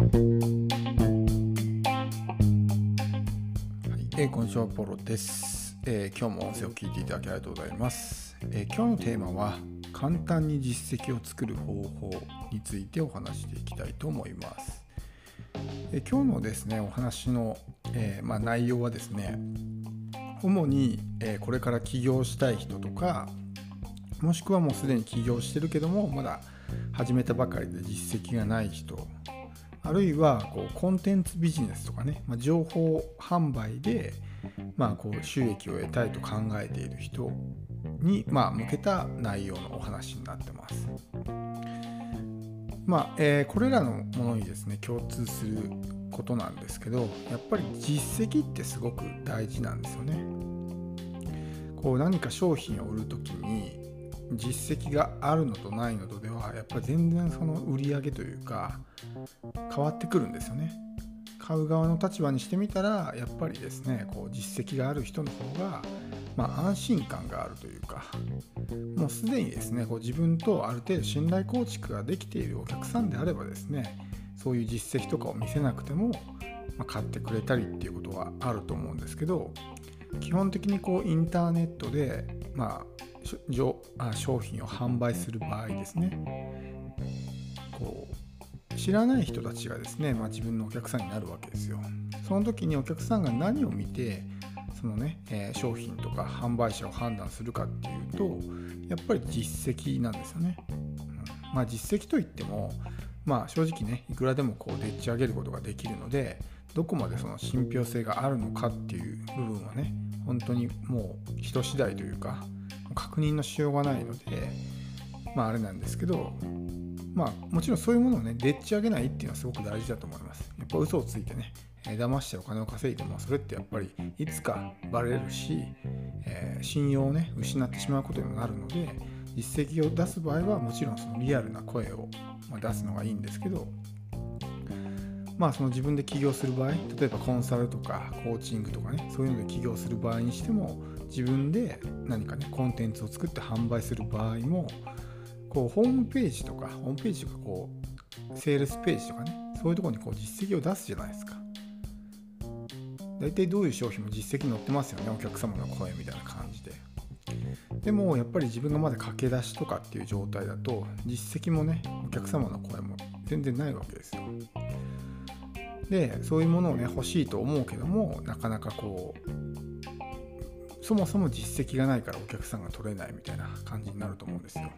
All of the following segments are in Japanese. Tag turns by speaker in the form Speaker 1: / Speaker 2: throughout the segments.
Speaker 1: えー、こんにちはポロです、えー、今日も音声を聞いていただきありがとうございます、えー、今日のテーマは簡単に実績を作る方法についてお話していきたいと思います、え今日のですねお話の、えまあ、内容はですね主に、えこれから起業したい人とかもしくはもうすでに起業してるけどもまだ始めたばかりで実績がない人あるいはこうコンテンツビジネスとかね、まあ、情報販売で、まあ、こう収益を得たいと考えている人に、まあ、向けた内容のお話になってます。まあえー、これらのものにですね共通することなんですけどやっぱり実績ってすごく大事なんですよね。こう何か商品を売る時に実績があるのとないのとではやっぱり全然その売り上げというか変わってくるんですよね。買う側の立場にしてみたらやっぱりですねこう実績がある人の方が、まあ、安心感があるというかもうすでにですねこう自分とある程度信頼構築ができているお客さんであればですねそういう実績とかを見せなくても、ま、買ってくれたりっていうことはあると思うんですけど基本的にこうインターネットで、まあ、商品を販売する場合ですねこう知らない人たちがですね、まあ、自分のお客さんになるわけですよ。その時にお客さんが何を見てそのね、え、商品とか販売者を判断するかっていうとやっぱり実績なんですよね。うん、まあ実績といってもまあ正直ねいくらでもこうでっち上げることができるのでどこまでその信憑性があるのかっていう部分はね本当にもう人次第というか確認のしようがないのでまああれなんですけどまあもちろんそういうものをねでっち上げないっていうのはすごく大事だと思います。やっぱ嘘をついてね騙してお金を稼いでもそれってやっぱりいつかバレるし、えー、信用をね失ってしまうことにもなるので実績を出す場合はもちろんそのリアルな声を出すのがいいんですけどまあその自分で起業する場合例えばコンサルとかコーチングとかねそういうので起業する場合にしても自分で何かねコンテンツを作って販売する場合もこうホームページとかホームページとかこうセールスページとかねそういうとこにこう実績を出すじゃないですか。大体どういう商品も実績載ってますよねお客様の声みたいな感じで。でもやっぱり自分がまだ駆け出しとかっていう状態だと実績もねお客様の声も全然ないわけですよ。でそういうものをね欲しいと思うけどもなかなかこうそもそも実績がないからお客さんが取れないみたいな感じになると思うんですよ。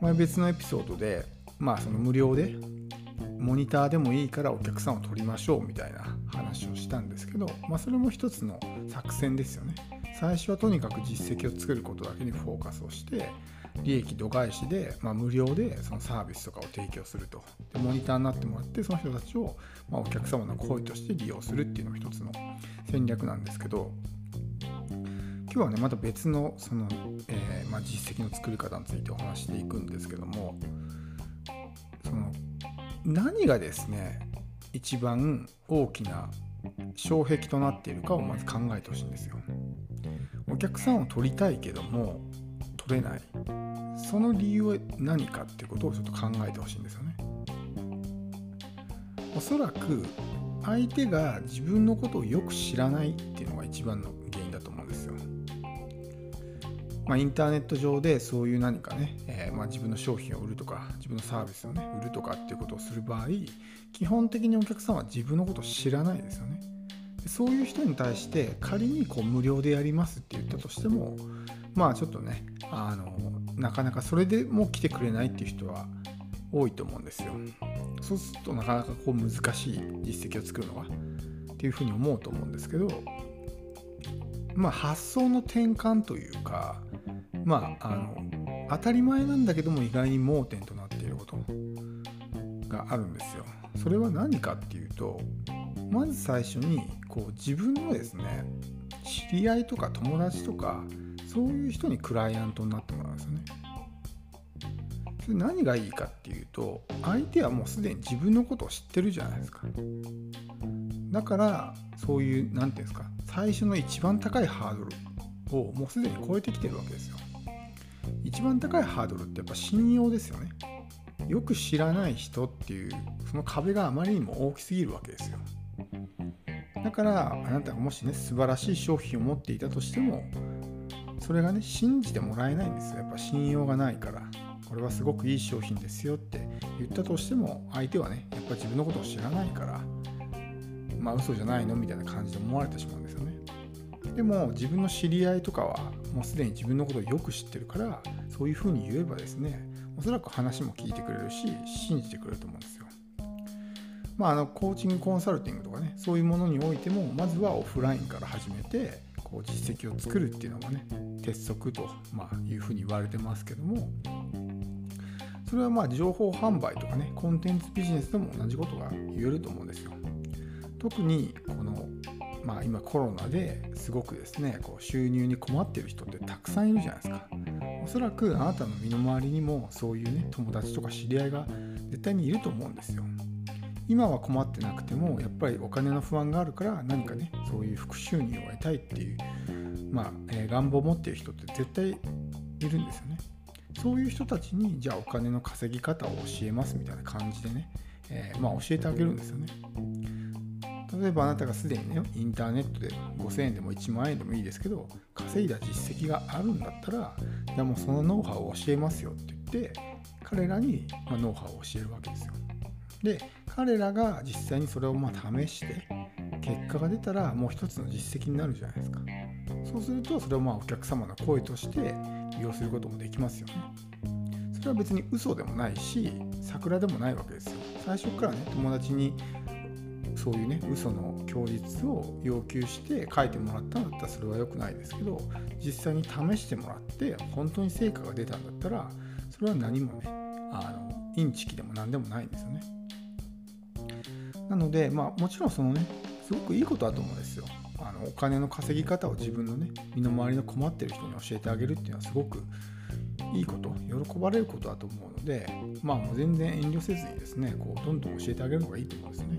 Speaker 1: 前別のエピソードでまあその無料でモニターでもいいからお客さんを取りましょうみたいな話をしたんですけど、まあ、それも一つの作戦ですよね。最初はとにかく実績を作ることだけにフォーカスをして利益度外視で、まあ、無料でそのサービスとかを提供すると。でモニターになってもらってその人たちを、まあ、お客様の声として利用するっていうのが一つの戦略なんですけど今日はねまた別のその、えー、まあ、実績の作り方についてお話していくんですけどもその何がですね一番大きな障壁となっているかをまず考えてほしいんですよ。お客さんを取りたいけども取れないその理由は何かっていうことをちょっと考えてほしいんですよね。おそらく相手が自分のことをよく知らないっていうのが一番の原まあ、インターネット上でそういう何かね、えー、まあ、自分の商品を売るとか自分のサービスをね売るとかっていうことをする場合基本的にお客さんは自分のことを知らないですよね。そういう人に対して仮にこう無料でやりますって言ったとしてもまあちょっとねあのなかなかそれでも来てくれないっていう人は多いと思うんですよ。そうするとなかなかこう難しい実績を作るのがっていうふうに思うと思うんですけどまあ発想の転換というかまああの当たり前なんだけども意外に盲点となっていることがあるんですよ。それは何かっていうとまず最初にこう自分のですね知り合いとか友達とかそういう人にクライアントになってもらうんですよね。それ何がいいかっていうと相手はもうすでに自分のことを知ってるじゃないですか。だからそういう何て言うんですか最初の一番高いハードルをもうすでに超えてきてるわけですよ。一番高いハードルってやっぱ信用ですよね。よく知らない人っていうその壁があまりにも大きすぎるわけですよだからあなたがもしね素晴らしい商品を持っていたとしてもそれがね信じてもらえないんですよやっぱ信用がないからこれはすごくいい商品ですよって言ったとしても相手はねやっぱり自分のことを知らないからまあ嘘じゃないのみたいな感じで思われてしまうんですよねでも自分の知り合いとかはもうすでに自分のことをよく知ってるからそういうふうに言えばですねおそらく話も聞いてくれるし信じてくれると思うんですよ。まあ、あのコーチングコンサルティングとかねそういうものにおいてもまずはオフラインから始めてこう実績を作るっていうのがね鉄則と、ま、いうふうに言われてますけどもそれはまあ情報販売とかねコンテンツビジネスでも同じことが言えると思うんですよ。特にこのまあ今コロナですごくですねこう収入に困ってる人ってたくさんいるじゃないですかおそらくあなたの身の回りにもそういうね友達とか知り合いが絶対にいると思うんですよ今は困ってなくてもやっぱりお金の不安があるから何かねそういう副収入を得たいっていう、まあえー、願望を持っている人って絶対いるんですよね。そういう人たちにじゃあお金の稼ぎ方を教えますみたいな感じでね、えー、まあ、教えてあげるんですよね。例えばあなたがすでにねインターネットで5000円でも1万円でもいいですけど稼いだ実績があるんだったらじゃあもうそのノウハウを教えますよって言って彼らに、まノウハウを教えるわけですよ。で彼らが実際にそれをま試して結果が出たらもう一つの実績になるじゃないですか。そうするとそれをまあお客様の声として利用することもできますよね。それは別に嘘でもないし桜でもないわけですよ。最初からね友達にそういうね嘘の供述を要求して書いてもらったんだったらそれは良くないですけど実際に試してもらって本当に成果が出たんだったらそれは何もねあのインチキでも何でもないんですよねなので、まあ、もちろんそのねすごくいいことだと思うんですよ。あのお金の稼ぎ方を自分のね身の回りの困ってる人に教えてあげるっていうのはすごくいいこと喜ばれることだと思うのでまあもう全然遠慮せずにですねこうどんどん教えてあげるのがいいと思うんですよね。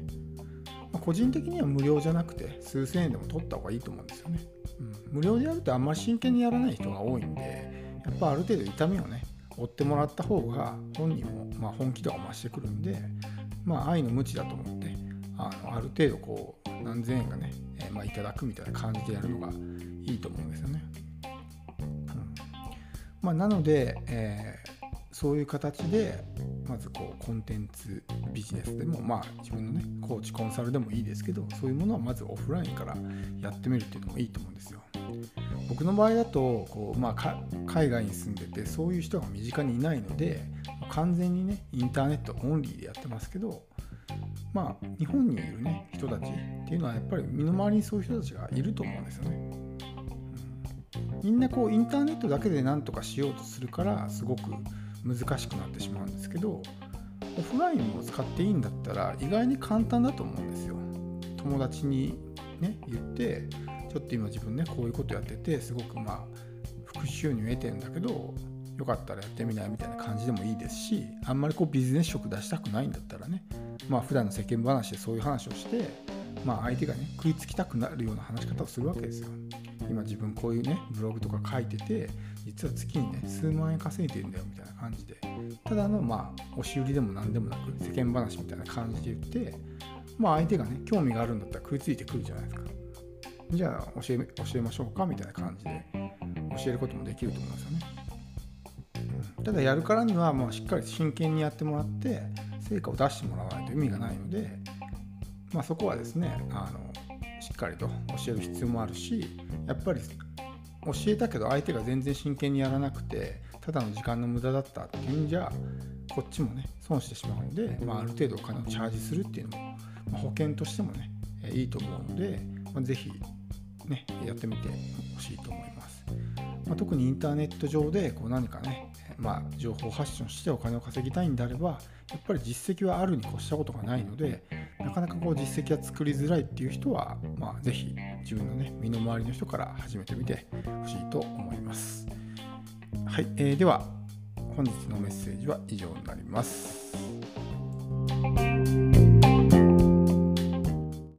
Speaker 1: まあ、個人的には無料じゃなくて数千円でも取った方がいいと思うんですよね。うん、無料でやるとあんまり真剣にやらない人が多いんでやっぱある程度痛みをね追ってもらった方が本人もま本気度が増してくるんでまあ愛の無知だと思ってあのある程度こう何千円かね、えー、まあ、いただくみたいな感じでやるのがいいと思うんですよね。うんまあ、なので、えー、そういう形でまずこうコンテンツビジネスでもまあ自分のねコーチコンサルでもいいですけどそういうものはまずオフラインからやってみるっていうのもいいと思うんですよ。僕の場合だとこう、まあ、海外に住んでてそういう人が身近にいないので完全にねインターネットオンリーでやってますけどまあ日本にいるね人たちっていうのはやっぱり身の回りにそういう人たちがいると思うんですよね。みんなこうインターネットだけで何とかしようとするからすごく難しくなってしまうんですけどオフラインを使っていいんだったら意外に簡単だと思うんですよ。友達にね言ってちょっと今自分ねこういうことやっててすごくまあ副収入得てんだけどよかったらやってみないみたいな感じでもいいですしあんまりこうビジネス色出したくないんだったらねまあ普段の世間話でそういう話をしてまあ相手がね食いつきたくなるような話し方をするわけですよ。今自分こういうねブログとか書いてて実は月にね数万円稼いでるんだよみたいな感じで。ただのまあ押し売りでも何でもなく世間話みたいな感じで言ってまあ相手がね興味があるんだったら食いついてくるじゃないですか。じゃあ教え教えましょうかみたいな感じで教えることもできると思いますよね。ただやるからにはもうしっかり真剣にやってもらって成果を出してもらわないと意味がないので、まあ、そこはですねあのしっかりと教える必要もあるしやっぱり教えたけど相手が全然真剣にやらなくてただの時間の無駄だったっていうんじゃこっちもね損してしまうので、まあ、ある程度お金をチャージするっていうのも、まあ、保険としてもねいいと思うので、まあ、ぜひねやってみてほしいと思います。まあ、特にインターネット上でこう何かね、まあ、情報発信をしてお金を稼ぎたいんであればやっぱり実績はあるに越したことがないのでなかなかこう実績が作りづらいっていう人は、まあ、ぜひ自分のね身の回りの人から始めてみてほしいと思います。はい、えー、では本日のメッセージは以上になります。